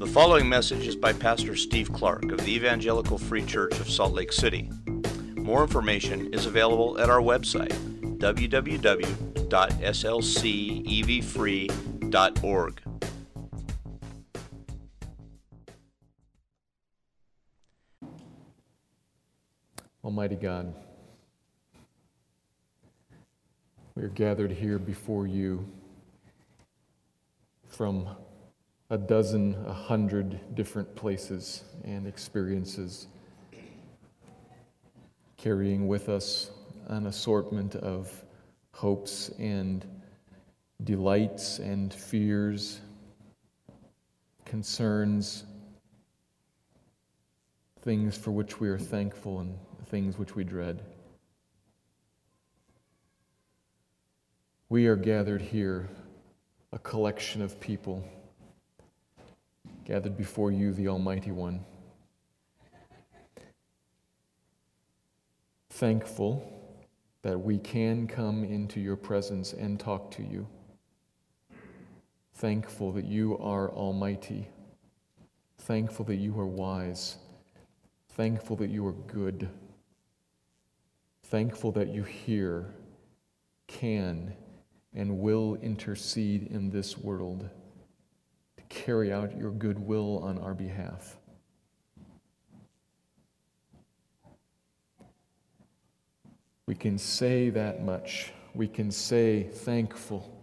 The following message is by Pastor Steve Clark of the Evangelical Free Church of Salt Lake City. More information is available at our website, www.slcevfree.org. Almighty God, we are gathered here before you from a dozen, a hundred different places and experiences, carrying with us an assortment of hopes and delights and fears, concerns, things for which we are thankful and things which we dread. We are gathered here, a collection of people gathered before you, the Almighty One. Thankful that we can come into your presence and talk to you. Thankful that you are almighty. Thankful that you are wise. Thankful that you are good. Thankful that you hear, can, and will intercede in this world carry out your good will on our behalf. We can say that much. We can say thankful.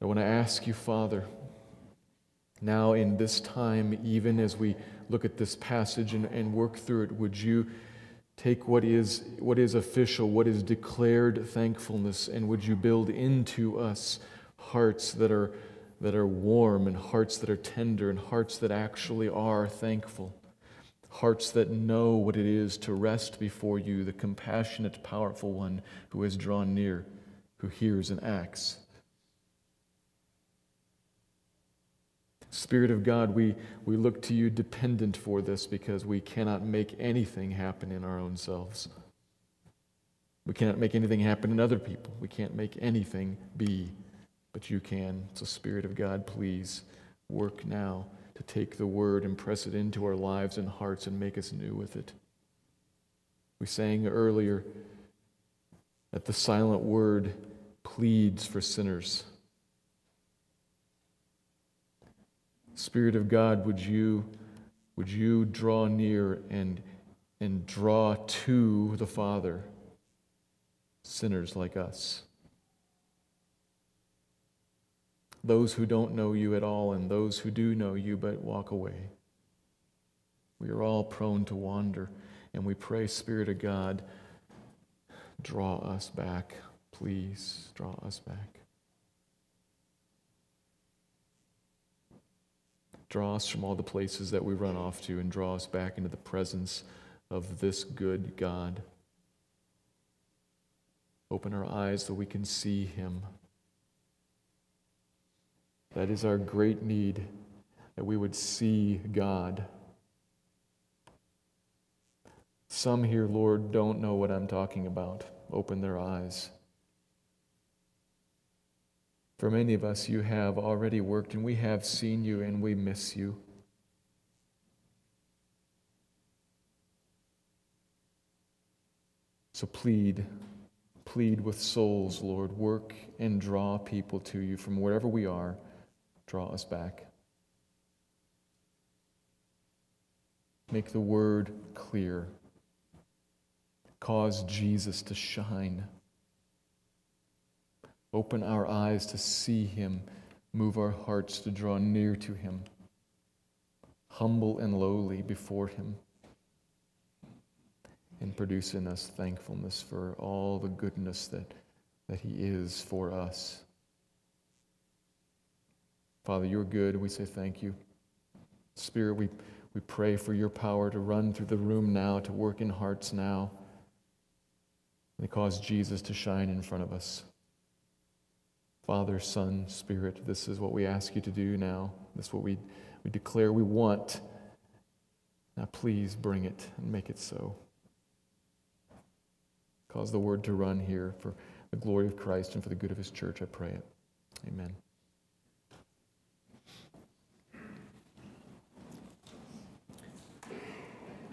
I want to ask you, Father, now in this time, even as we look at this passage and, and work through it, would you take what is, what is official, what is declared thankfulness, and would you build into us? Hearts that are, that are warm and hearts that are tender and hearts that actually are thankful. Hearts that know what it is to rest before you, the compassionate, powerful one who has drawn near, who hears and acts. Spirit of God, we, we look to you dependent for this because we cannot make anything happen in our own selves. We cannot make anything happen in other people. We can't make anything be but you can. So, Spirit of God, please work now to take the word and press it into our lives and hearts and make us new with it. We sang earlier that the silent word pleads for sinners. Spirit of God, would you, would you draw near and, and draw to the Father sinners like us? Those who don't know you at all and those who do know you but walk away. We are all prone to wander, and we pray, Spirit of God, draw us back. Please draw us back. Draw us from all the places that we run off to and draw us back into the presence of this good God. Open our eyes so we can see Him. That is our great need, that we would see God. Some here, Lord, don't know what I'm talking about. Open their eyes. For many of us, you have already worked, and we have seen you, and we miss you. So plead, plead with souls, Lord. Work and draw people to you from wherever we are draw us back. Make the word clear. Cause Jesus to shine. Open our eyes to see him. Move our hearts to draw near to him. Humble and lowly before him. And produce in us thankfulness for all the goodness that, that he is for us. Father, you're good. We say thank you. Spirit, we, we pray for your power to run through the room now, to work in hearts now, and cause Jesus to shine in front of us. Father, Son, Spirit, this is what we ask you to do now. This is what we, we declare we want. Now, please bring it and make it so. Cause the word to run here for the glory of Christ and for the good of his church, I pray it. Amen.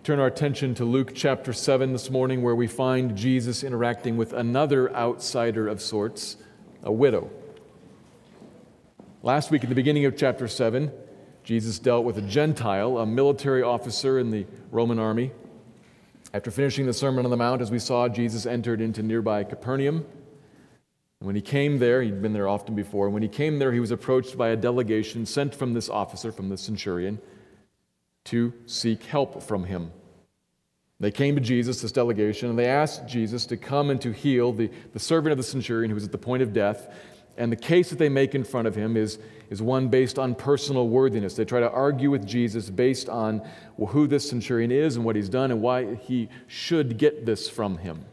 Turn our attention to Luke chapter 7 this morning, where we find Jesus interacting with another outsider of sorts, a widow. Last week, at the beginning of chapter 7, Jesus dealt with a Gentile, a military officer in the Roman army. After finishing the Sermon on the Mount, as we saw, Jesus entered into nearby Capernaum. When he came there, he'd been there often before. When he came there, he was approached by a delegation sent from this officer, from the centurion to seek help from him. They came to Jesus, this delegation, and they asked Jesus to come and to heal the, the servant of the centurion who was at the point of death. And the case that they make in front of him is, is one based on personal worthiness. They try to argue with Jesus based on well, who this centurion is and what he's done and why he should get this from him.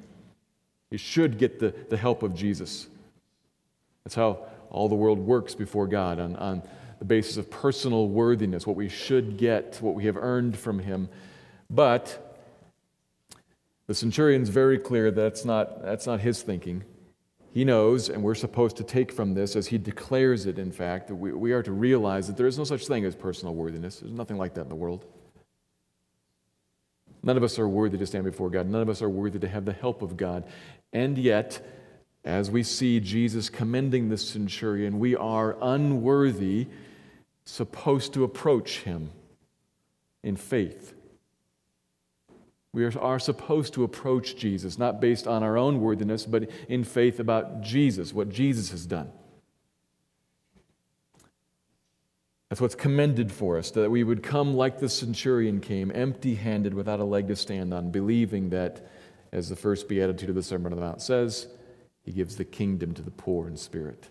He should get the, the help of Jesus. That's how all the world works before God on, on the basis of personal worthiness, what we should get, what we have earned from him. But the centurion's very clear that that's not, that's not his thinking. He knows, and we're supposed to take from this, as he declares it, in fact, that we, we are to realize that there is no such thing as personal worthiness. There's nothing like that in the world. None of us are worthy to stand before God. None of us are worthy to have the help of God. And yet, as we see Jesus commending the centurion, we are unworthy supposed to approach him in faith. We are, supposed to approach Jesus, not based on our own worthiness, but in faith about Jesus, what Jesus has done. That's what's commended for us, that we would come like the centurion came, empty handed, without a leg to stand on, believing that, as the first beatitude of the Sermon on the Mount says, he gives the kingdom to the poor in spirit.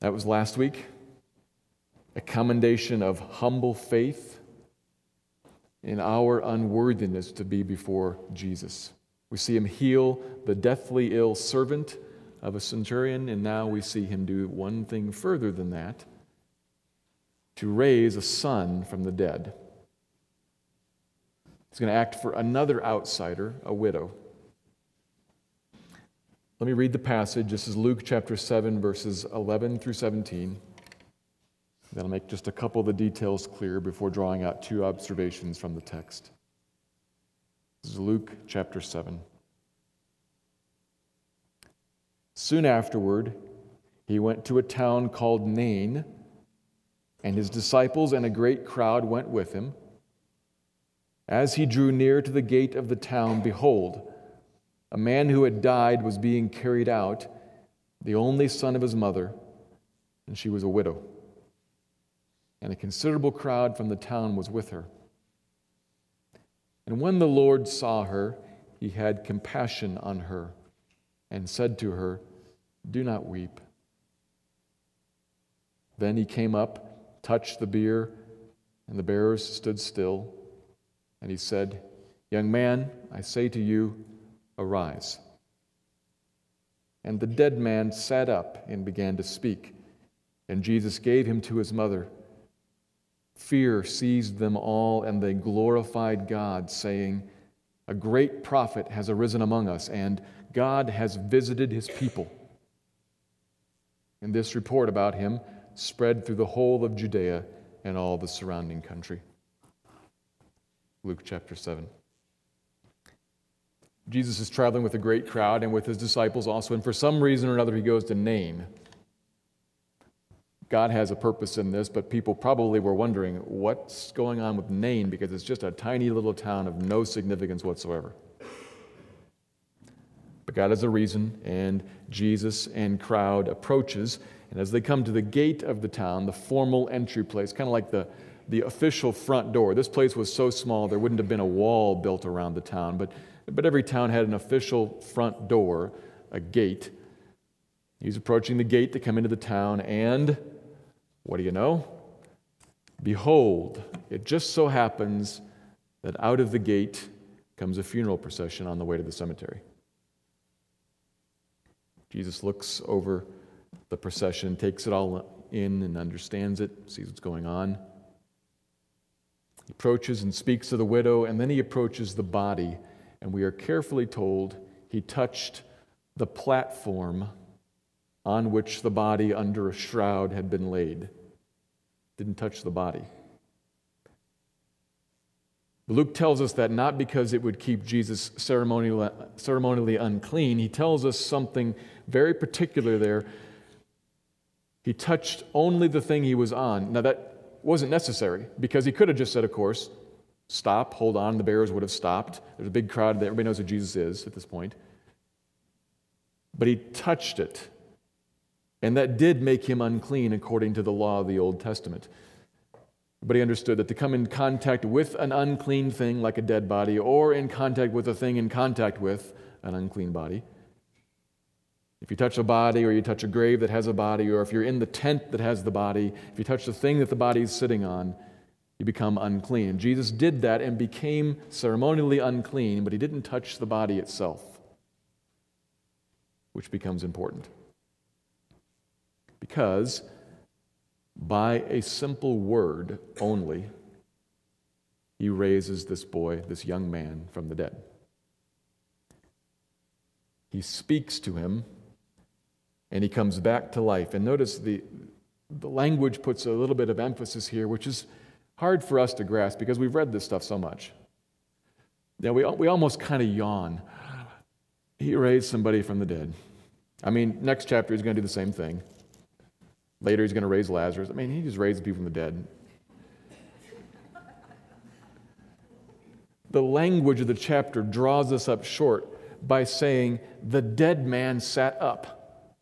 That was last week. A commendation of humble faith in our unworthiness to be before Jesus. We see him heal the deathly ill servant of a centurion, and now we see him do one thing further than that to raise a son from the dead. He's going to act for another outsider, a widow. Let me read the passage. This is Luke chapter 7, verses 11 through 17. Then I'll make just a couple of the details clear before drawing out two observations from the text. This is Luke chapter 7. Soon afterward, he went to a town called Nain, and his disciples and a great crowd went with him. As he drew near to the gate of the town, behold, a man who had died was being carried out, the only son of his mother, and she was a widow. And a considerable crowd from the town was with her. And when the Lord saw her, he had compassion on her and said to her, Do not weep. Then he came up, touched the bier, and the bearers stood still. And he said, Young man, I say to you, Arise. And the dead man sat up and began to speak. And Jesus gave him to his mother. Fear seized them all, and they glorified God, saying, A great prophet has arisen among us, and God has visited his people. And this report about him spread through the whole of Judea and all the surrounding country. Luke chapter 7. Jesus is traveling with a great crowd and with his disciples also, and for some reason or another, he goes to Nain. God has a purpose in this, but people probably were wondering what's going on with Nain because it's just a tiny little town of no significance whatsoever. But God has a reason, and Jesus and crowd approaches, and as they come to the gate of the town, the formal entry place, kind of like the, the official front door. This place was so small there wouldn't have been a wall built around the town, but but every town had an official front door, a gate. He's approaching the gate to come into the town, and what do you know? Behold, it just so happens that out of the gate comes a funeral procession on the way to the cemetery. Jesus looks over the procession, takes it all in and understands it, sees what's going on. He approaches and speaks to the widow, and then he approaches the body and we are carefully told he touched the platform on which the body under a shroud had been laid. Didn't touch the body. Luke tells us that not because it would keep Jesus ceremonially, ceremonially unclean. He tells us something very particular there. He touched only the thing he was on. Now, that wasn't necessary because he could have just said, of course, stop, hold on. The bearers would have stopped. There's a big crowd that everybody knows who Jesus is at this point. But he touched it. And that did make him unclean according to the law of the Old Testament. But he understood that to come in contact with an unclean thing like a dead body, or in contact with a thing in contact with an unclean body, if you touch a body or you touch a grave that has a body, or if you're in the tent that has the body, if you touch the thing that the body is sitting on, you become unclean. Jesus did that and became ceremonially unclean, but he didn't touch the body itself, which becomes important. Because by a simple word only, he raises this boy, this young man, from the dead. He speaks to him and he comes back to life. And notice the, the language puts a little bit of emphasis here, which is hard for us to grasp because we've read this stuff so much. Yeah, we, we almost kind of yawn. He raised somebody from the dead. I mean, next chapter he's going to do the same thing. Later, he's going to raise Lazarus. I mean, he just raised people from the dead. The language of the chapter draws us up short by saying, The dead man sat up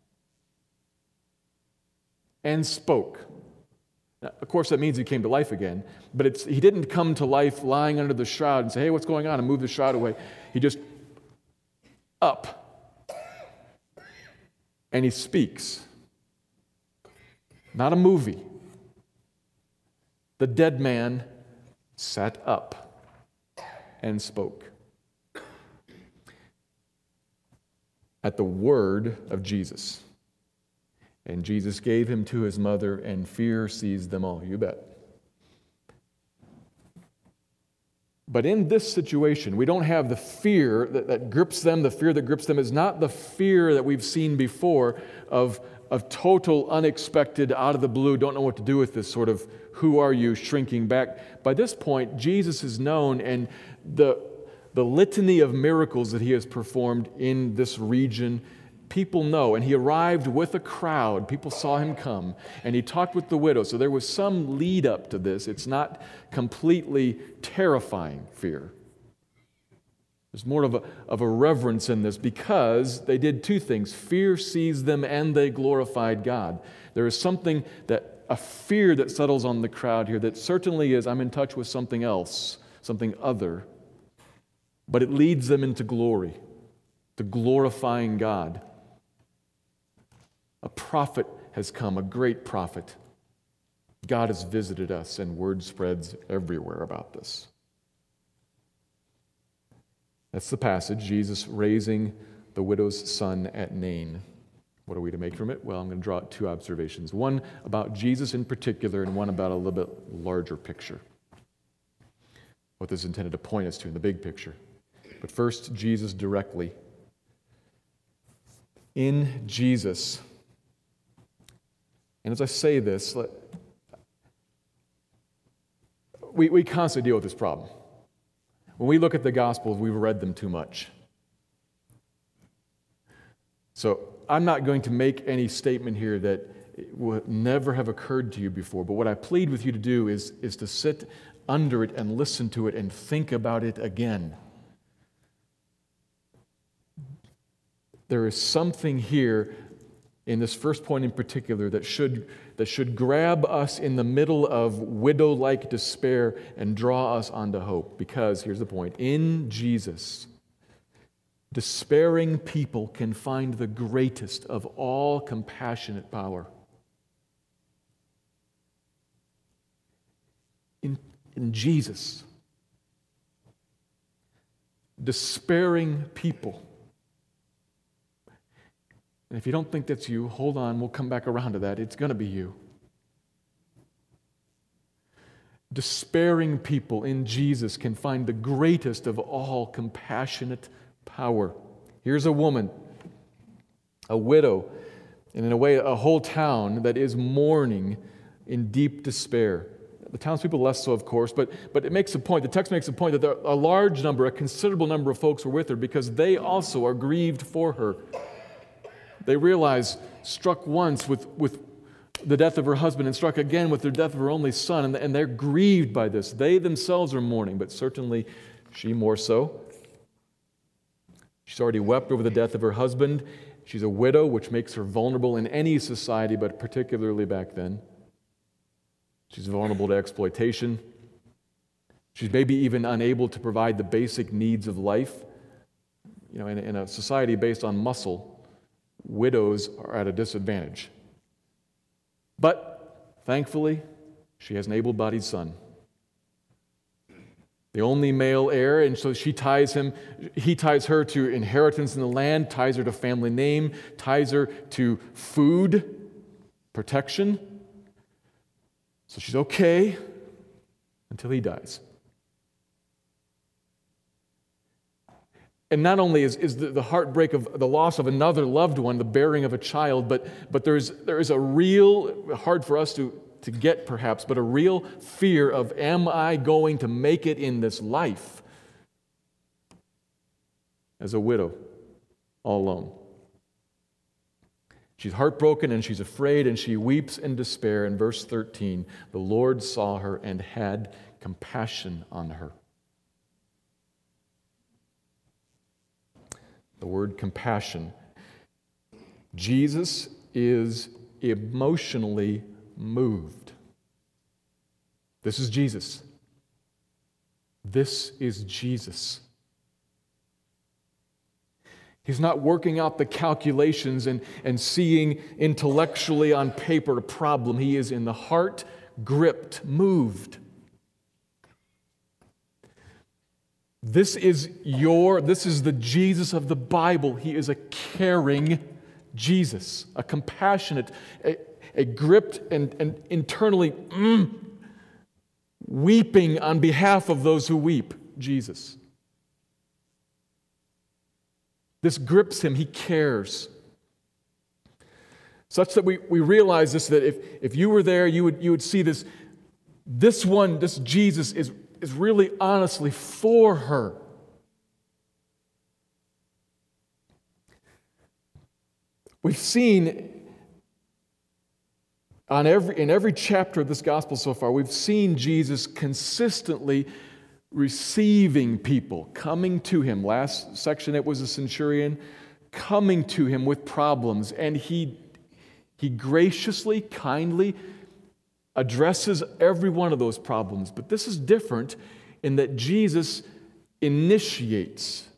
and spoke. Now, of course, that means he came to life again, but he didn't come to life lying under the shroud and say, Hey, what's going on? and move the shroud away. He just up and he speaks not a movie. The dead man sat up and spoke. At the word of Jesus. And Jesus gave him to his mother, and fear seized them all. You bet. But in this situation, we don't have the fear that, that, grips them. The fear that grips them is not the fear that we've seen before of of total, unexpected, out of the blue, don't know what to do with this sort of who are you shrinking back. By this point, Jesus is known, and the, the litany of miracles that he has performed in this region, people know. And he arrived with a crowd. People saw him come, and he talked with the widow. So there was some lead up to this. It's not completely terrifying fear. There's more of a, of a reverence in this because they did two things fear seized them and they glorified God. There is something that, a fear that settles on the crowd here that certainly is I'm in touch with something else, something other, but it leads them into glory, to glorifying God. A prophet has come, a great prophet. God has visited us, and word spreads everywhere about this. That's the passage, Jesus raising the widow's son at Nain. What are we to make from it? Well, I'm going to draw two observations one about Jesus in particular, and one about a little bit larger picture. What this is intended to point us to in the big picture. But first, Jesus directly. In Jesus, and as I say this, we, we constantly deal with this problem. When we look at the Gospels, we've read them too much. So I'm not going to make any statement here that would never have occurred to you before, but what I plead with you to do is, is to sit under it and listen to it and think about it again. There is something here in this first point in particular that should, that should grab us in the middle of widow like despair and draw us onto hope. Because here's the point in Jesus, despairing people can find the greatest of all compassionate power. In, in Jesus, despairing people and if you don't think that's you, hold on, we'll come back around to that. It's going to be you. Despairing people in Jesus can find the greatest of all compassionate power. Here's a woman, a widow, and in a way, a whole town that is mourning in deep despair. The townspeople less so, of course, but, but it makes a point, the text makes a point that there, a large number, a considerable number of folks were with her because they also are grieved for her. They realize, struck once with, with the death of her husband and struck again with the death of her only son, and, and they're grieved by this. They themselves are mourning, but certainly she more so. She's already wept over the death of her husband. She's a widow, which makes her vulnerable in any society, but particularly back then. She's vulnerable to exploitation. She's maybe even unable to provide the basic needs of life. You know, in, in a society based on muscle, widows are at a disadvantage. But thankfully, she has an able bodied son. The only male heir, and so she ties him, he ties her to inheritance in the land, ties her to family name, ties her to food, protection. So she's okay until he dies. And not only is, is the, the, heartbreak of the loss of another loved one, the bearing of a child, but, but there's, there is a real, hard for us to, to get perhaps, but a real fear of am I going to make it in this life as a widow, all alone? She's heartbroken and she's afraid and she weeps in despair. In verse 13, the Lord saw her and had compassion on her. The word compassion. Jesus is emotionally moved. This is Jesus. This is Jesus. He's not working out the calculations and, and seeing intellectually on paper a problem. He is in the heart, gripped, moved. This is your, this is the Jesus of the Bible. He is a caring Jesus, a compassionate, a, a gripped and, and internally mm, weeping on behalf of those who weep, Jesus. This grips him, he cares. Such that we, we realize this that if, if you were there, you would, you would see this. This one, this Jesus, is is really honestly for her. We've seen on every, in every chapter of this gospel so far, we've seen Jesus consistently receiving people, coming to him. Last section, it was a centurion coming to him with problems, and he, he graciously, kindly addresses every one of those problems. But this is different in that Jesus initiates.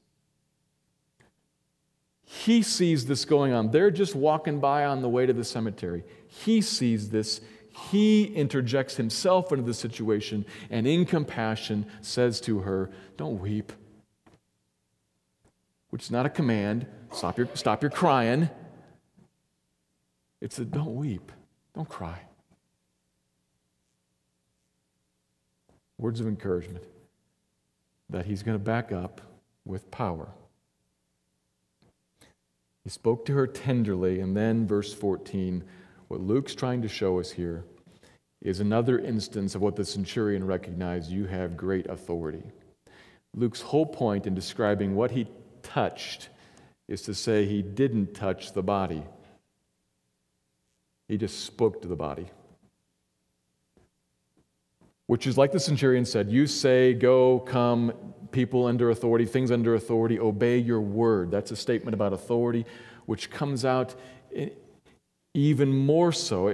He sees this going on. They're just walking by on the way to the cemetery. He sees this. He interjects himself into the situation and, in compassion, says to her, Don't weep. Which is not a command. Stop your, stop your crying. It's a don't weep. Don't cry. Words of encouragement that he's going to back up with power. He spoke to her tenderly, and then, verse 14, what Luke's trying to show us here is another instance of what the centurion recognized you have great authority. Luke's whole point in describing what he touched is to say he didn't touch the body, he just spoke to the body which is like the centurion said you say, go, come, people under authority, things under authority, obey your word. That's a statement about authority, which comes out even more so.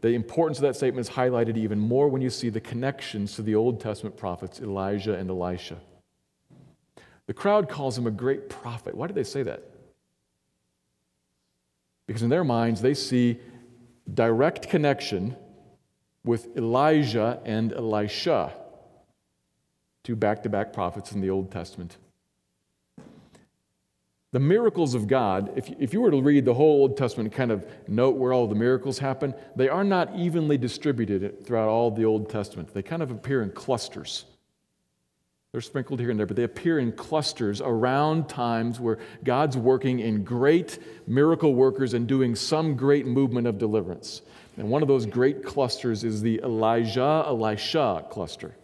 the importance of that statement is highlighted even more when you see the connections to the Old Testament prophets, Elijah and Elisha. The crowd calls him a great prophet. Why did they say that? Because in their minds, they see direct connection with Elijah and Elisha, two back to back prophets in the Old Testament. The miracles of God, if, if you were to read the whole Old Testament and kind of note where all the miracles happen, they are not evenly distributed throughout all the Old Testament. They kind of appear in clusters. They're sprinkled here and there, but they appear in clusters around times where God's working in great miracle workers and doing some great movement of deliverance. And one of those great clusters is the Elijah Elisha cluster.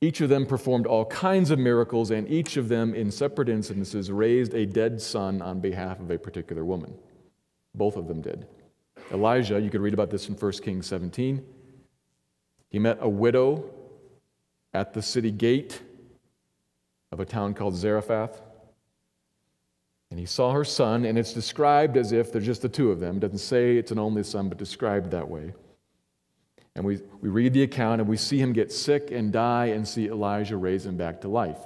Each of them performed all kinds of miracles, and each of them, in separate instances, raised a dead son on behalf of a particular woman. Both of them did. Elijah, you could read about this in 1 Kings 17. He met a widow at the city gate of a town called Zarephath. And he saw her son, and it's described as if there's just the two of them. It doesn't say it's an only son, but described that way. And we, we read the account and we see him get sick and die and see Elijah raise him back to life.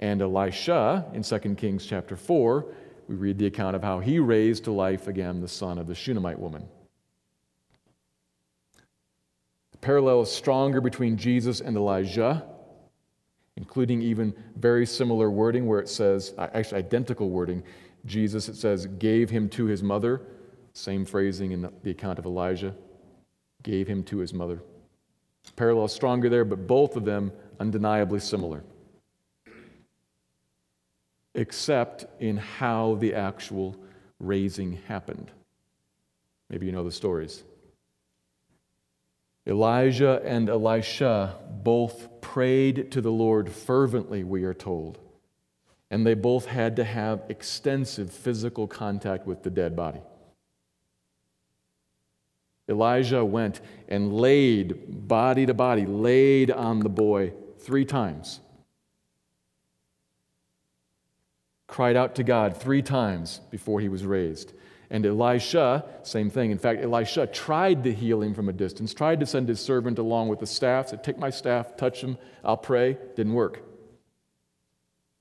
And Elisha, in 2 Kings chapter 4, we read the account of how he raised to life again the son of the Shunammite woman. The parallel is stronger between Jesus and Elijah, including even very similar wording where it says, uh, actually identical wording. Jesus, it says, gave him to his mother. Same phrasing in the account of Elijah gave him to his mother. Parallel stronger there, but both of them undeniably similar, except in how the actual raising happened. Maybe you know the stories. Elijah and Elisha both prayed to the Lord fervently, we are told. And they both had to have extensive physical contact with the dead body. Elijah went and laid body to body, laid on the boy three times. Cried out to God three times before he was raised. And Elisha, same thing. In fact, Elisha tried to heal him from a distance, tried to send his servant along with the staff, said, Take my staff, touch him, I'll pray. Didn't work.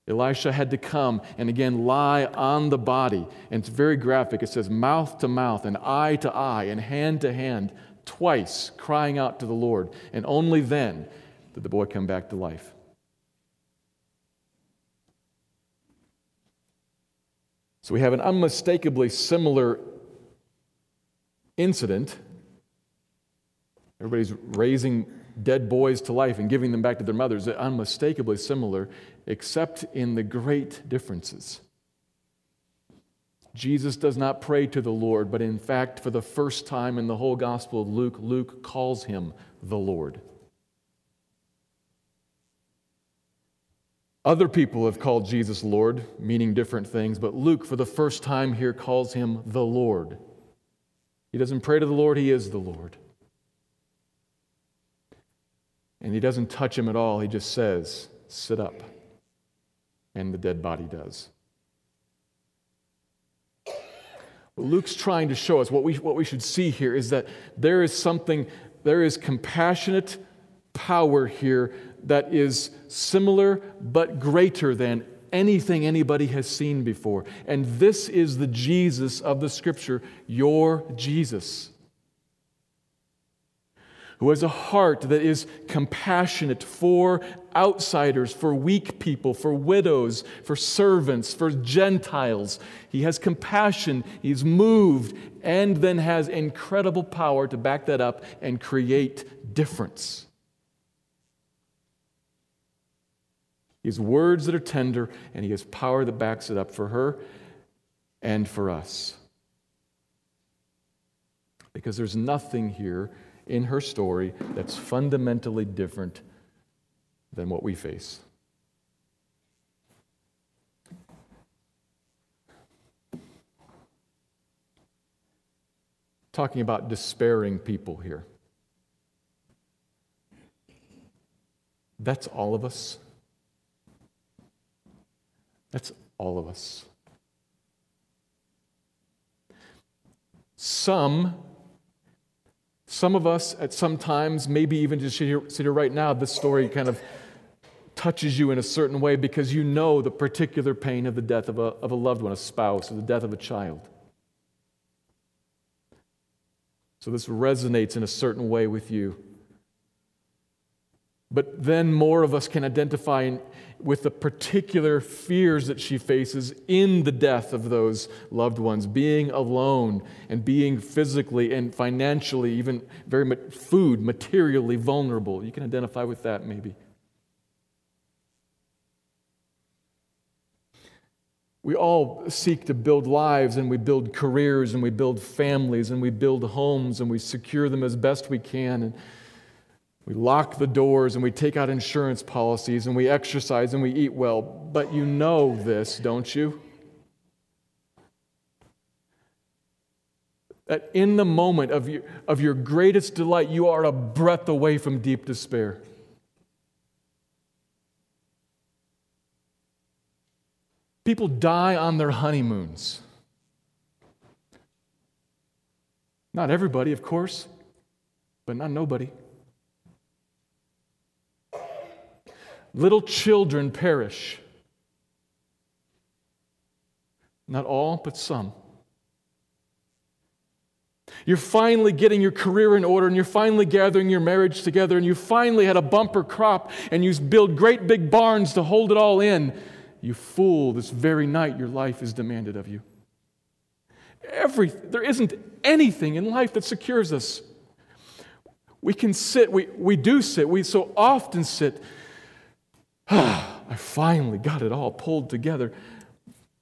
Elisha had to come and again lie on the body. And it's very graphic. It says mouth to mouth and eye to eye and hand to hand, twice crying out to the Lord. And only then did the boy come back to life. So we have an unmistakably similar incident. Everybody's raising dead boys to life and giving them back to their mothers, unmistakably similar, except in the great differences. Jesus does not pray to the Lord, but in fact, for the first time in the whole Gospel of Luke, Luke calls him the Lord. Other people have called Jesus Lord, meaning different things, but Luke, for the first time here, calls him the Lord. He doesn't pray to the Lord, he is the Lord. And he doesn't touch him at all. He just says, Sit up. And the dead body does. What Luke's trying to show us, what we, what we should see here, is that there is something, there is compassionate power here that is similar but greater than anything anybody has seen before. And this is the Jesus of the scripture, your Jesus who has a heart that is compassionate for outsiders, for weak people, for widows, for servants, for Gentiles. He has compassion, he's moved, and then has incredible power to back that up and create difference. He has words that are tender, and he has power that backs it up for her and for us. Because there's nothing here in her story that's fundamentally different than what we face. Talking about despairing people here. That's all of us. That's all of us. Some some of us, at some times, maybe even just sit here, sit here right now, this story kind of touches you in a certain way because you know the particular pain of the death of a, of a loved one, a spouse, or the death of a child. So this resonates in a certain way with you. But then more of us can identify with the particular fears that she faces in the death of those loved ones, being alone and being physically and financially, even very much food, materially vulnerable. You can identify with that maybe. we all seek to build lives and we build careers and we build families and we build homes and we secure them as best we can. And we lock the doors and we take out insurance policies and we exercise and we eat well. But you know this, don't you? That in the moment of your, of your greatest delight, you are a breath away from deep despair. People die on their honeymoons. Not everybody, of course, but not nobody. Little children perish. Not all, but some. You're finally getting your career in order and you're finally gathering your marriage together and you finally had a bumper crop and you build great big barns to hold it all in. You fool, this very night your life is demanded of you. Every, there isn't anything in life that secures us. We can sit, we, we do sit, we so often sit. I finally got it all pulled together.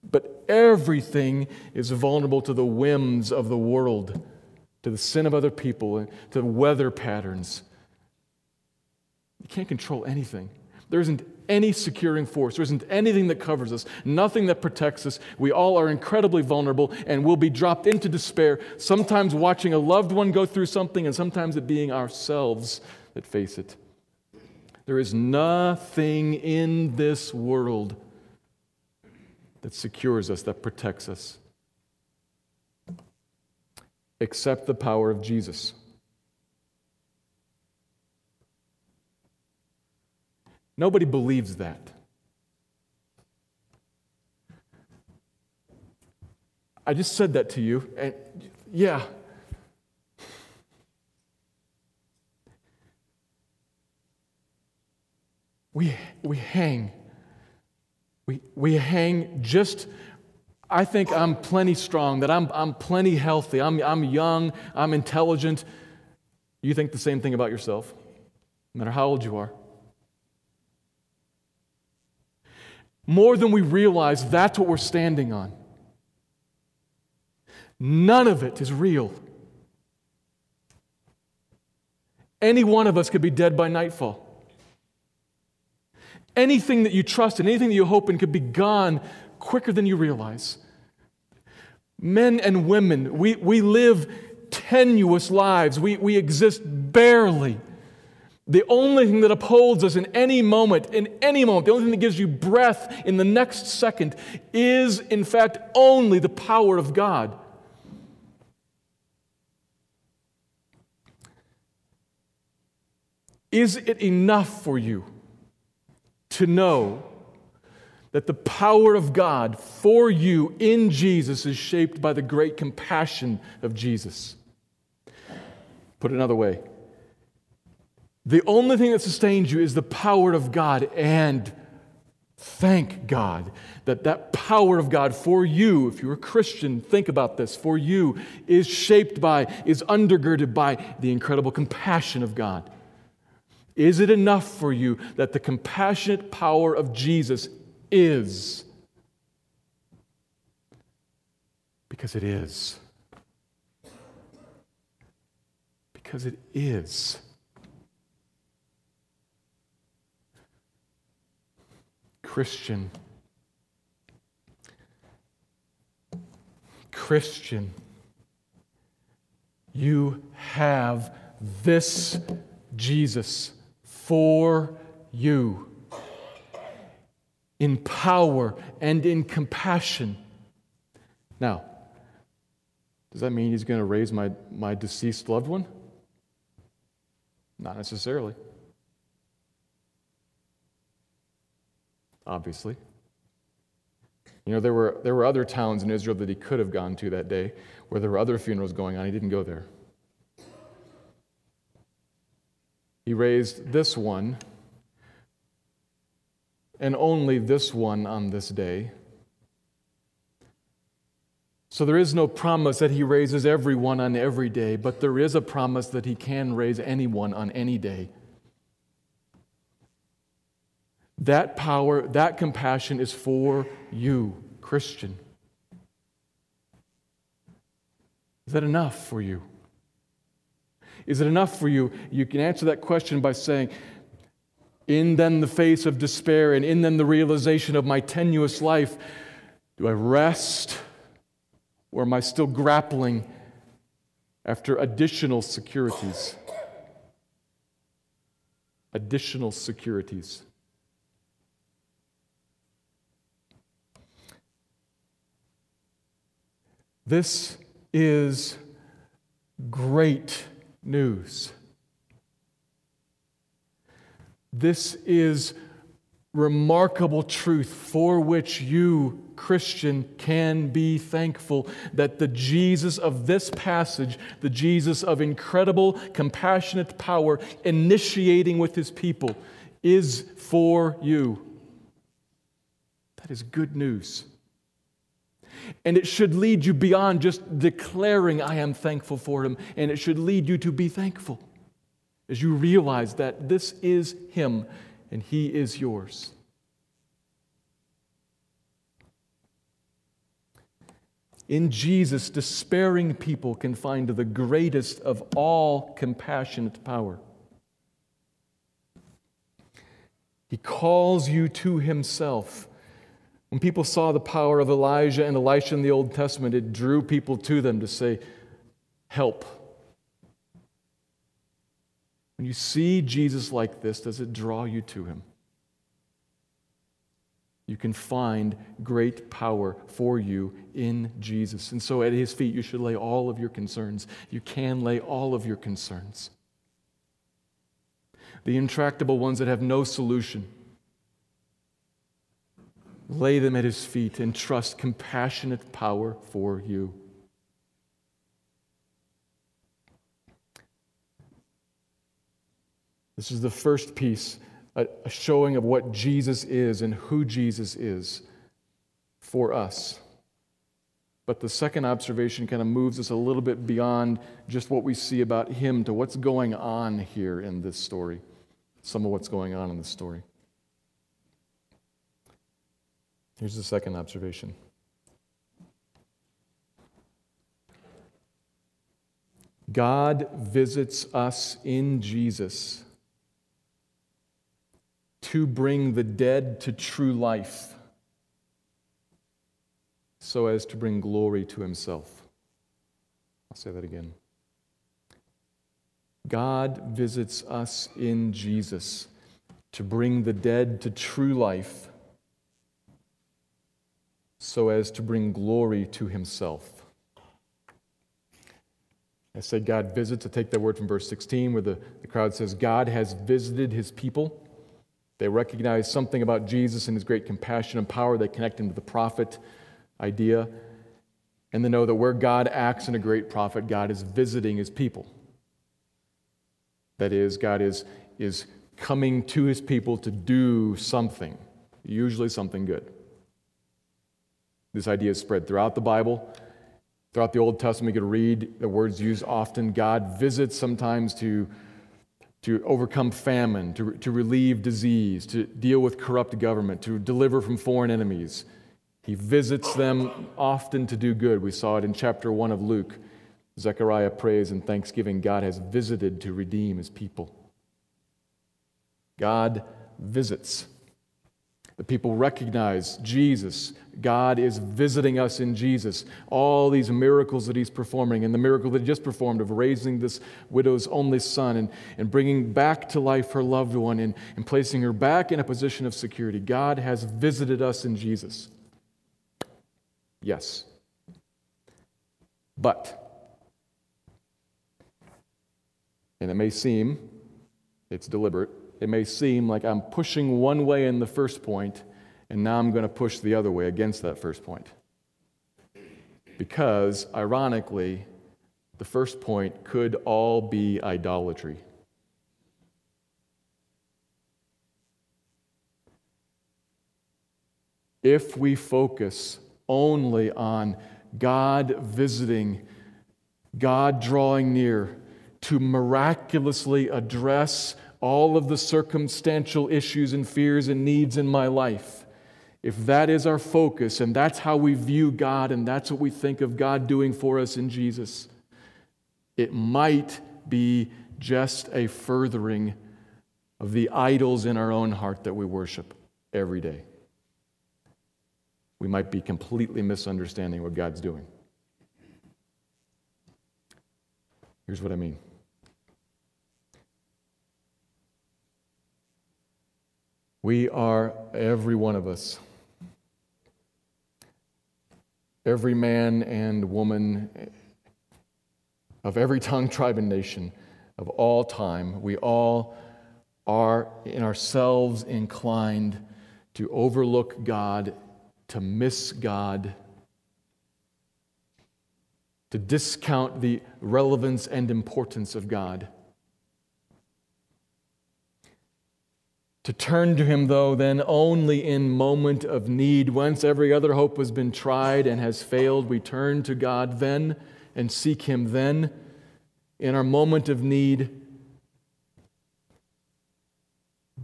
But everything is vulnerable to the whims of the world to the sin of other people, to weather patterns. You can't control anything. There isn't any securing force. There isn't anything that covers us, nothing that protects us. We all are incredibly vulnerable and will be dropped into despair, sometimes watching a loved one go through something, and sometimes it being ourselves that face it. There is nothing in this world that secures us, that protects us except the power of Jesus. Nobody believes that. I just said that to you, and yeah. We, we hang. We, we hang just I think I'm plenty strong, that I'm, I'm plenty healthy, I'm, I'm young, I'm intelligent. You think the same thing about yourself, no matter how old you are. More than we realize, that's what we're standing on. None of it is real. Any one of us could be dead by nightfall. Anything that you trust in, anything that you hope in, could be gone quicker than you realize. Men and women, we, we live tenuous lives, we, we exist barely. The only thing that upholds us in any moment, in any moment, the only thing that gives you breath in the next second is, in fact, only the power of God. Is it enough for you to know that the power of God for you in Jesus is shaped by the great compassion of Jesus. Put another way, the only thing that sustains you is the power of God, and thank God that that power of God for you, if you're a Christian, think about this, for you is shaped by, is undergirded by the incredible compassion of God. Is it enough for you that the compassionate power of Jesus is. Because it is. Because it is. Christian. Christian. You have this Jesus for you in power and in compassion. Now, does that mean he's going to raise my, my deceased loved one? Not necessarily. Obviously. You know, there were, there were other towns in Israel that he could have gone to that day where there were other funerals going on. He didn't go there. He raised this one and only this one on this day. So there is no promise that he raises everyone on every day, but there is a promise that he can raise anyone on any day. That power, that compassion is for you, Christian? Is that enough for you? Is it enough for you? You can answer that question by saying, in then the face of despair and in then the realization of my tenuous life, do I rest or am I still grappling after additional securities? Additional securities. This is great news. This is remarkable truth for which you, Christian, can be thankful that the Jesus of this passage, the Jesus of incredible, compassionate power, initiating with his people, is for you. That is good news. And it should lead you beyond just declaring, I am thankful for him, and it should lead you to be thankful as you realize that this is him and he is yours. In Jesus, despairing people can find the greatest of all compassionate power. He calls you to himself when people saw the power of Elijah and Elisha in the Old Testament, it drew people to them to say, Help. When you see Jesus like this, does it draw you to him? You can find great power for you in Jesus. And so at his feet, you should lay all of your concerns. You can lay all of your concerns. The intractable ones that have no solution Lay them at his feet and trust compassionate power for you. This is the first piece, a, showing of what Jesus is and who Jesus is for us. But the second observation kind of moves us a little bit beyond just what we see about him to what's going on here in this story. Some of what's going on in this story. Here's the second observation. God visits us in Jesus to bring the dead to true life so as to bring glory to himself. I'll say that again. God visits us in Jesus to bring the dead to true life so as to bring glory to himself. I said God visits. I take that word from verse 16 where the, the crowd says, God has visited his people. They recognize something about Jesus and his great compassion and power. They connect him to the prophet idea. And they know that where God acts in a great prophet, God is visiting his people. That is, God is, is coming to his people to do something, usually something good. This idea is spread throughout the Bible. Throughout the Old Testament, you could read the words used often. God visits sometimes to, to overcome famine, to, to relieve disease, to deal with corrupt government, to deliver from foreign enemies. He visits them often to do good. We saw it in chapter 1 of Luke. Zechariah prays in thanksgiving God has visited to redeem his people. God visits. The people recognize Jesus. God is visiting us in Jesus. All these miracles that He's performing, and the miracle that He just performed of raising this widow's only son and, and bringing back to life her loved one and, and placing her back in a position of security. God has visited us in Jesus. Yes. But, and it may seem, it's deliberate, it may seem like I'm pushing one way in the first point, and now I'm going to push the other way against that first point. Because, ironically, the first point could all be idolatry. If we focus only on God visiting, God drawing near to miraculously address all of the circumstantial issues and fears and needs in my life, if that is our focus and that's how we view God and that's what we think of God doing for us in Jesus, it might be just a furthering of the idols in our own heart that we worship every day. We might be completely misunderstanding what God's doing. Here's what I mean. We are, every one of us, every man and woman of every tongue, tribe, and nation of all time, we all are in ourselves inclined to overlook God, to miss God, to discount the relevance and importance of God. To turn to Him, though, then only in moment of need. Once every other hope has been tried and has failed, we turn to God then and seek Him then in our moment of need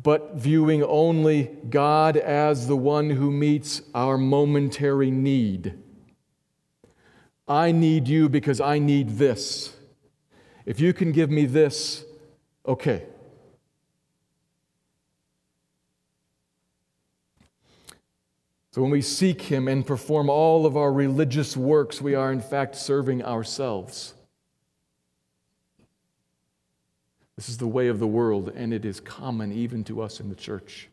but viewing only God as the one who meets our momentary need. I need you because I need this. If you can give me this, okay. So when we seek Him and perform all of our religious works, we are in fact serving ourselves. This is the way of the world, and it is common even to us in the church.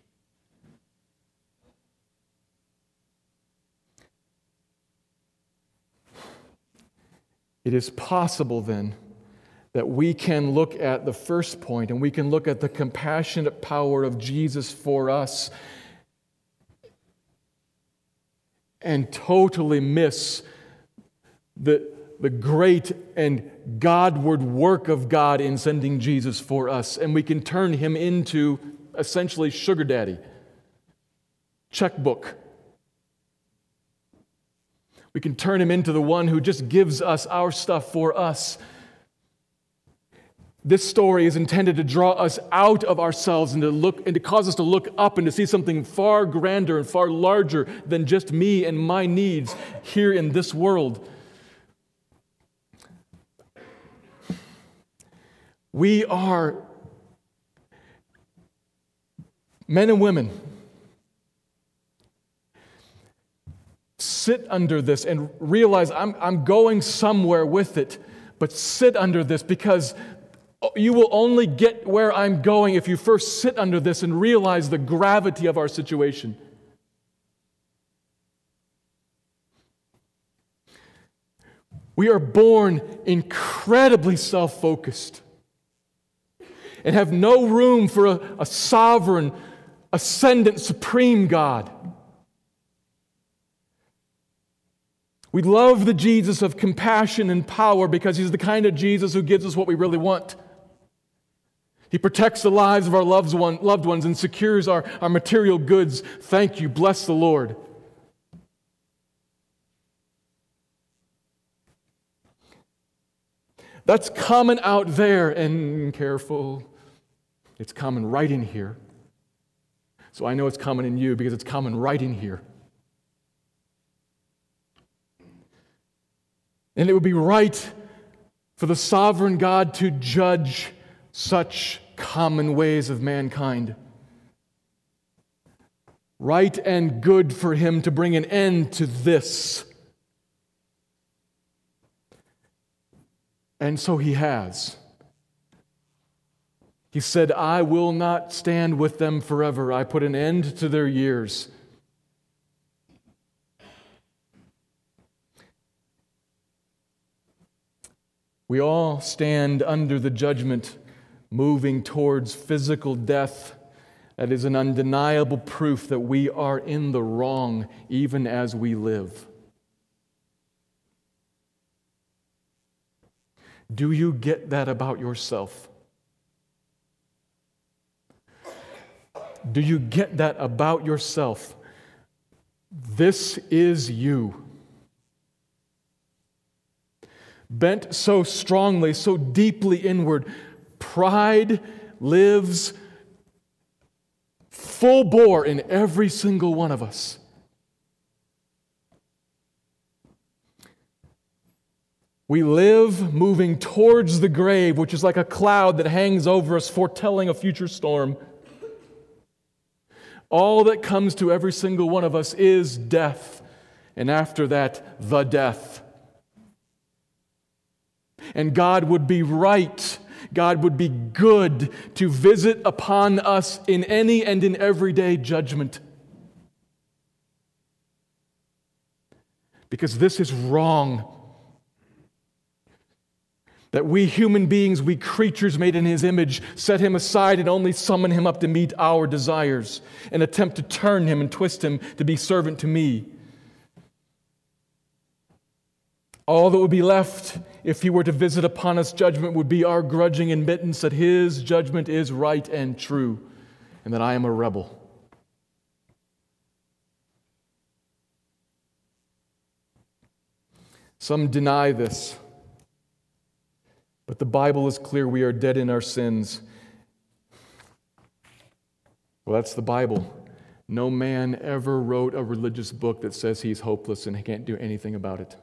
It is possible then that we can look at the first point and we can look at the compassionate power of Jesus for us and totally miss the the great and Godward work of God in sending Jesus for us, and we can turn him into essentially sugar daddy, checkbook. We can turn him into the one who just gives us our stuff for us. This story is intended to draw us out of ourselves and to look and to cause us to look up and to see something far grander and far larger than just me and my needs here in this world. We are men and women. Sit under this and realize I'm, I'm going somewhere with it, but sit under this because you will only get where I'm going if you first sit under this and realize the gravity of our situation. We are born incredibly self focused and have no room for a, a sovereign, ascendant, supreme God. We love the Jesus of compassion and power because he's the kind of Jesus who gives us what we really want. He protects the lives of our loved, one, loved ones and secures our, our material goods. Thank you. Bless the Lord. That's common out there, and careful, it's common right in here. So I know it's common in you because it's common right in here. And it would be right for the sovereign God to judge such common ways of mankind. Right and good for him to bring an end to this. And so he has. He said, I will not stand with them forever. I put an end to their years. We all stand under the judgment, moving towards physical death. That is an undeniable proof that we are in the wrong even as we live. Do you get that about yourself? Do you get that about yourself? This is you. Bent so strongly, so deeply inward, pride lives full bore in every single one of us. We live moving towards the grave, which is like a cloud that hangs over us, foretelling a future storm. All that comes to every single one of us is death, and after that, the death. And God would be right God would be good to visit upon us in any and in everyday judgment. Because this is wrong that we human beings, we creatures made in his image, set him aside and only summon him up to meet our desires and attempt to turn him and twist him to be servant to me. All that would be left if he were to visit upon us judgment would be our grudging admittance that his judgment is right and true and that I am a rebel. Some deny this. But the Bible is clear we are dead in our sins. Well, that's the Bible. No man ever wrote a religious book that says he's hopeless and he can't do anything about it.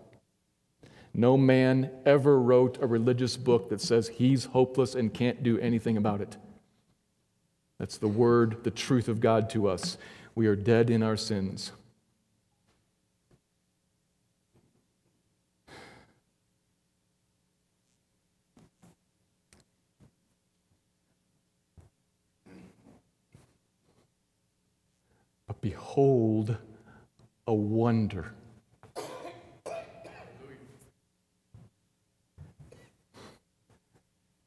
No man ever wrote a religious book that says he's hopeless and can't do anything about it. That's the word, the truth of God to us. We are dead in our sins. But behold a wonder.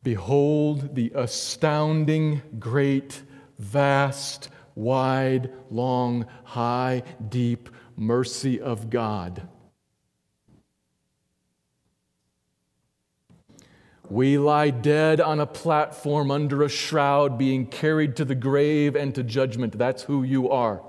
Behold the astounding, great, vast, wide, long, high, deep mercy of God. We lie dead on a platform under a shroud, being carried to the grave and to judgment. That's who you are.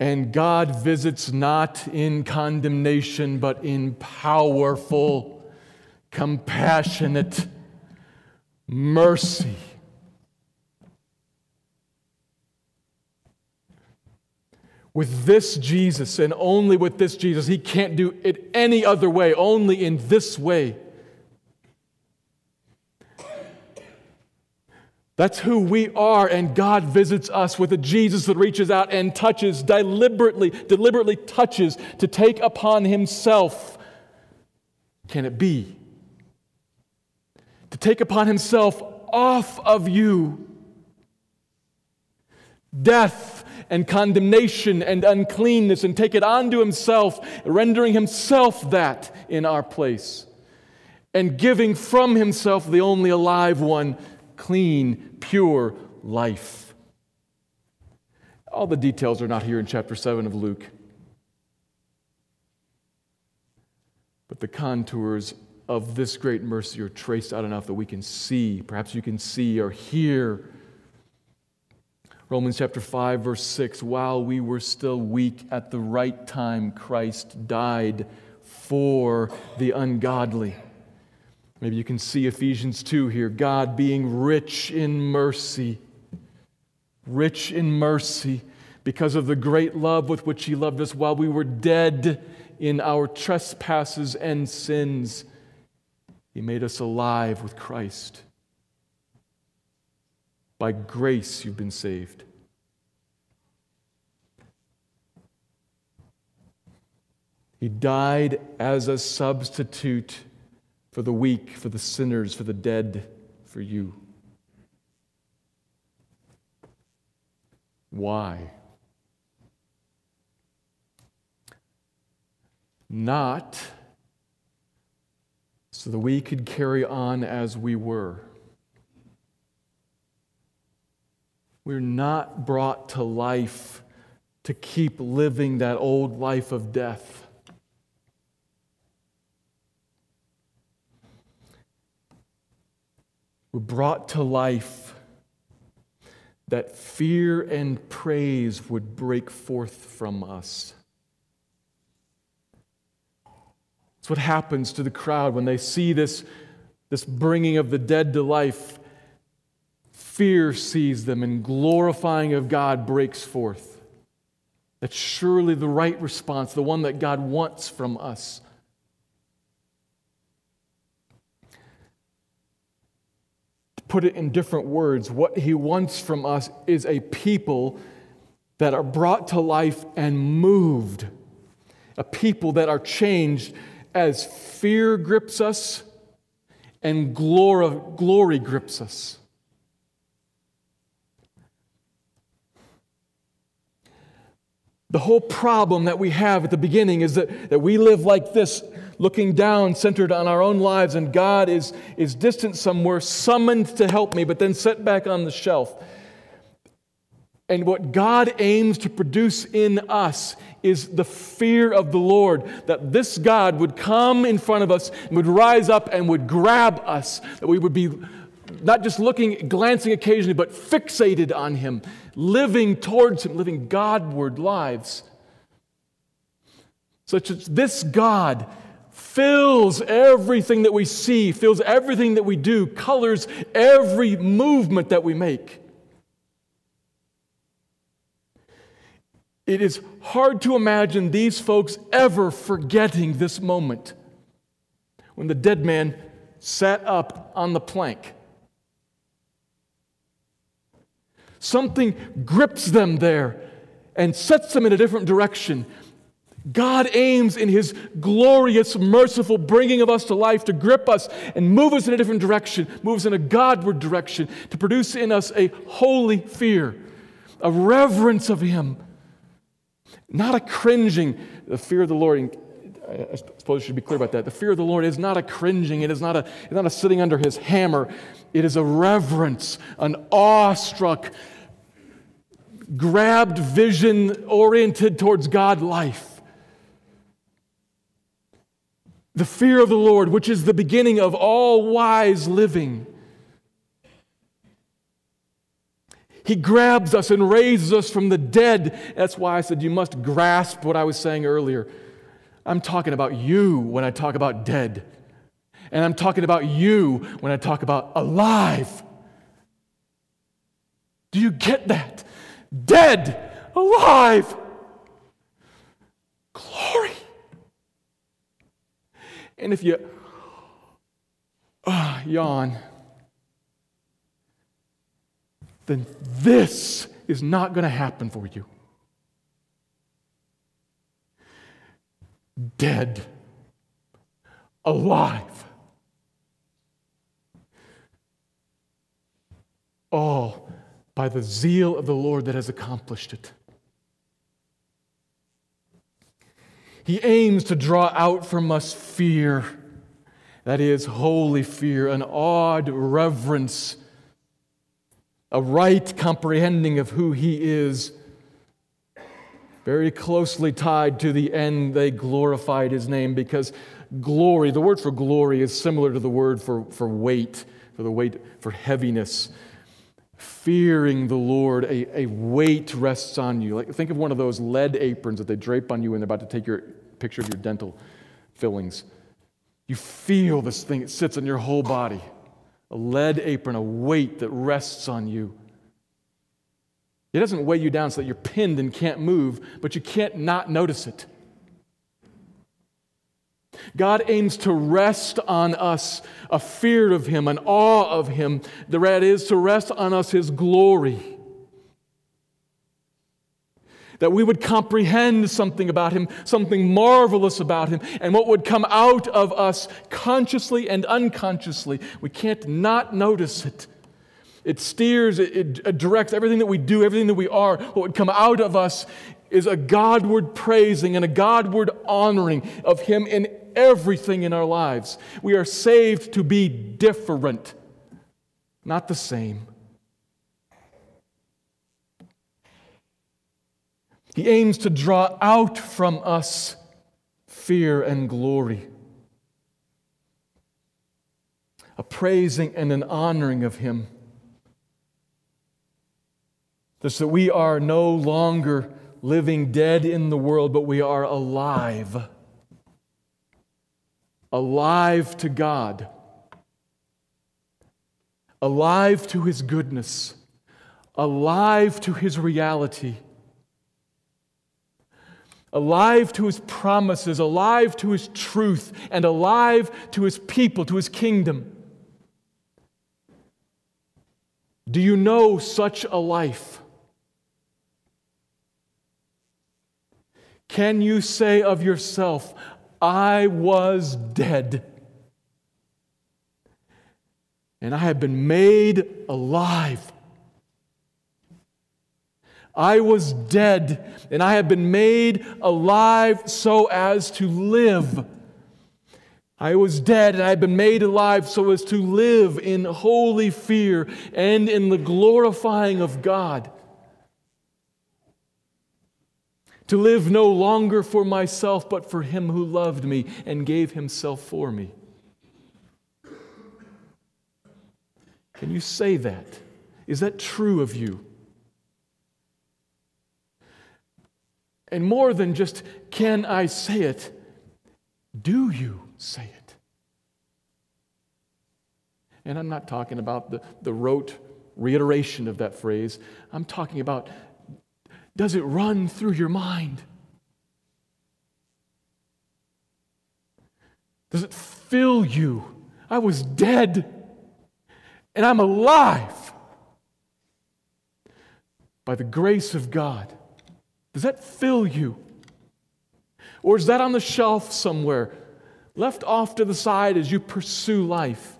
And God visits not in condemnation, but in powerful, compassionate mercy. With this Jesus, and only with this Jesus, He can't do it any other way, only in this way. That's who we are, and God visits us with a Jesus that reaches out and touches, deliberately, deliberately touches to take upon himself. Can it be? To take upon himself off of you death and condemnation and uncleanness and take it onto himself, rendering himself that in our place, and giving from himself the only alive one clean, pure life. All the details are not here in chapter 7 of Luke. But the contours of this great mercy are traced out enough that we can see, perhaps you can see or hear. Romans chapter 5, verse 6 While we were still weak, at the right time, Christ died for the ungodly. Maybe you can see Ephesians 2 here God being rich in mercy, rich in mercy because of the great love with which He loved us while we were dead in our trespasses and sins. He made us alive with Christ. By grace, you've been saved. He died as a substitute for the weak, for the sinners, for the dead, for you. Why? Not so that we could carry on as we were. We're not brought to life to keep living that old life of death. Were brought to life, that fear and praise would break forth from us. It's what happens to the crowd when they see this, this bringing of the dead to life. Fear sees them, and glorifying of God breaks forth. That's surely the right response, the one that God wants from us. To put it in different words, what He wants from us is a people that are brought to life and moved, a people that are changed as fear grips us and glory, glory grips us. The whole problem that we have at the beginning is that, that we live like this, looking down, centered on our own lives, and God is, is distant somewhere, summoned to help me, but then set back on the shelf. And what God aims to produce in us is the fear of the Lord, that this God would come in front of us, would rise up and would grab us, that we would be not just looking, glancing occasionally, but fixated on Him, living towards Him, living Godward lives. Such as this God fills everything that we see, fills everything that we do, colors every movement that we make. It is hard to imagine these folks ever forgetting this moment when the dead man sat up on the plank. Something grips them there and sets them in a different direction. God aims in His glorious, merciful bringing of us to life to grip us and move us in a different direction, move us in a Godward direction, to produce in us a holy fear, a reverence of Him, not a cringing. The fear of the Lord, I suppose I should be clear about that. The fear of the Lord is not a cringing, it is not a, it's not a sitting under His hammer. It is a reverence, an awestruck, grabbed vision oriented towards God life. The fear of the Lord, which is the beginning of all wise living. He grabs us and raises us from the dead. That's why I said you must grasp what I was saying earlier. I'm talking about you when I talk about dead. And I'm talking about you when I talk about alive. Do you get that? dead, alive. Glory. And if you uh, yawn, then this is not going to happen for you. Dead, alive. All by the zeal of the Lord that has accomplished it. He aims to draw out from us fear, that is, holy fear, an awed reverence, a right comprehending of who He is, very closely tied to the end they glorified His name because glory, the word for glory is similar to the word for, for weight, for the weight, for heaviness fearing the Lord, a, a weight rests on you. Like think of one of those lead aprons that they drape on you when they're about to take your picture of your dental fillings. You feel this thing, it sits on your whole body. A lead apron, a weight that rests on you. It doesn't weigh you down so that you're pinned and can't move, but you can't not notice it. God aims to rest on us a fear of Him, an awe of Him. Red is to rest on us His glory. That we would comprehend something about Him, something marvelous about Him, and what would come out of us consciously and unconsciously. We can't not notice it. It steers, it, it directs everything that we do, everything that we are. What would come out of us is a Godward praising and a Godward honoring of Him in everything in our lives. We are saved to be different, not the same. He aims to draw out from us fear and glory, a praising and an honoring of Him. Just that we are no longer living dead in the world, but we are alive alive to God, alive to His goodness, alive to His reality, alive to his promises, alive to his truth, and alive to his people, to his kingdom. Do you know such a life? Can you say of yourself, I was dead, and I have been made alive? I was dead, and I have been made alive so as to live. I was dead, and I have been made alive so as to live in holy fear and in the glorifying of God. To live no longer for myself, but for Him who loved me and gave Himself for me. Can you say that? Is that true of you? And more than just, can I say it? Do you say it? And I'm not talking about the, the rote reiteration of that phrase. I'm talking about does it run through your mind? Does it fill you? I was dead and I'm alive by the grace of God. Does that fill you? Or is that on the shelf somewhere, left off to the side as you pursue life?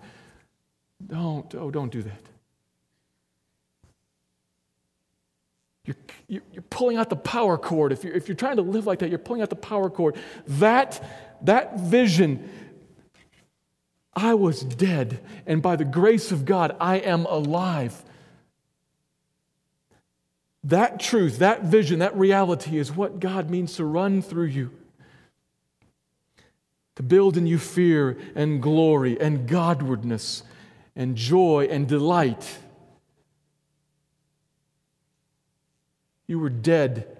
Don't, oh, don't do that. You're, you're pulling out the power cord. If you're, if you're trying to live like that, you're pulling out the power cord. That, that vision, I was dead, and by the grace of God, I am alive. That truth, that vision, that reality is what God means to run through you. To build in you fear and glory and Godwardness and joy and delight. You were dead.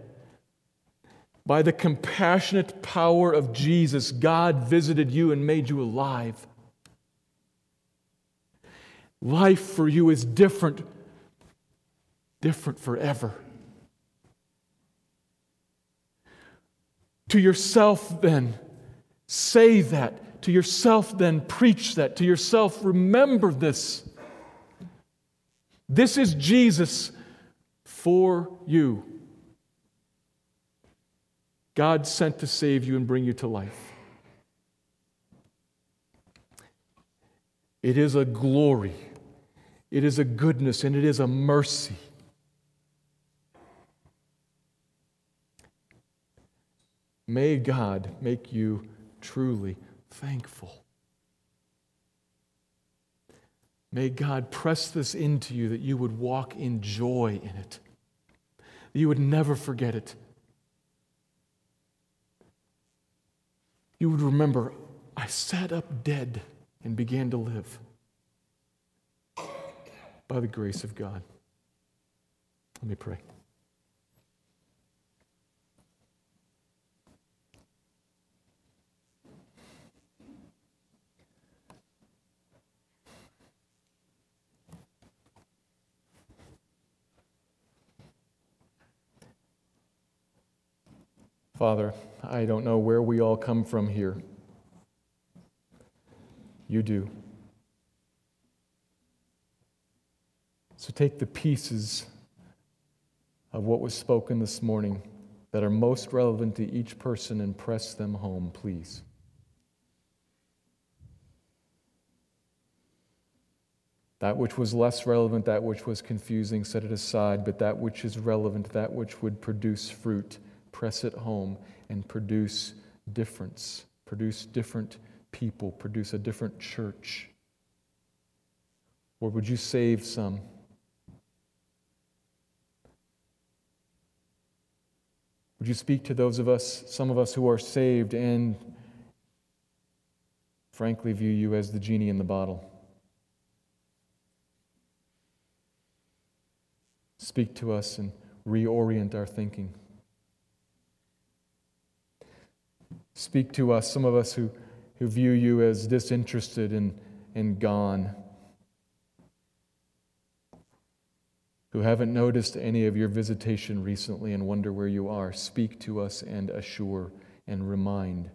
By the compassionate power of Jesus, God visited you and made you alive. Life for you is different different forever. To yourself, then, say that. To yourself, then, preach that. To yourself, remember this. This is Jesus for you. God sent to save you and bring you to life. It is a glory, it is a goodness, and it is a mercy May God make you truly thankful. May God press this into you that you would walk in joy in it, you would never forget it. You would remember, I sat up dead and began to live by the grace of God. Let me pray. Father, I don't know where we all come from here. You do. So take the pieces of what was spoken this morning that are most relevant to each person and press them home, please. That which was less relevant, that which was confusing, set it aside, but that which is relevant, that which would produce fruit, press it home and produce difference, produce different people, produce a different church? Or would you save some? Would you speak to those of us, some of us who are saved and frankly view you as the genie in the bottle? Speak to us and reorient our thinking. Speak to us, some of us who, who view you as disinterested and, and gone, who haven't noticed any of your visitation recently and wonder where you are, speak to us and assure and remind.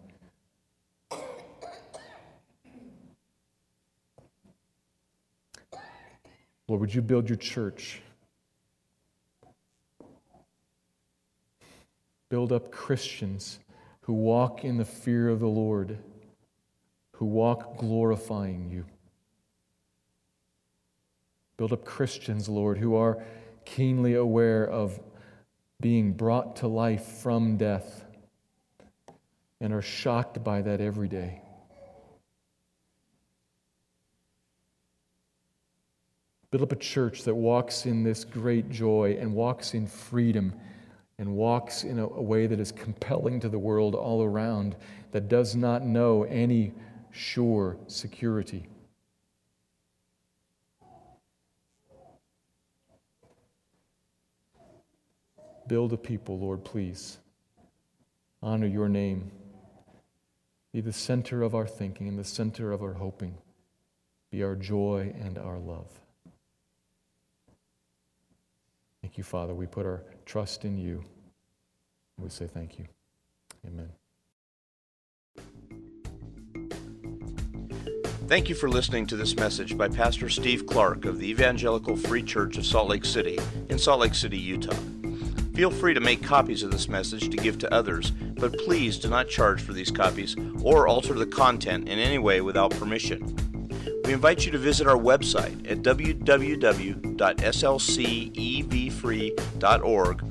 Lord, would you build your church? Build up Christians who walk in the fear of the Lord, who walk glorifying you. Build up Christians, Lord, who are keenly aware of being brought to life from death and are shocked by that every day. Build up a church that walks in this great joy and walks in freedom and walks in a, a, way that is compelling to the world all around, that does not know any sure security. Build a people, Lord, please. Honor your name. Be the center of our thinking and the center of our hoping. Be our joy and our love. Thank you, Father. We put our trust in you. We say thank you. Amen. Thank you for listening to this message by Pastor Steve Clark of the Evangelical Free Church of Salt Lake City in Salt Lake City, Utah. Feel free to make copies of this message to give to others, but please do not charge for these copies or alter the content in any way without permission. We invite you to visit our website at www.slcevfree.org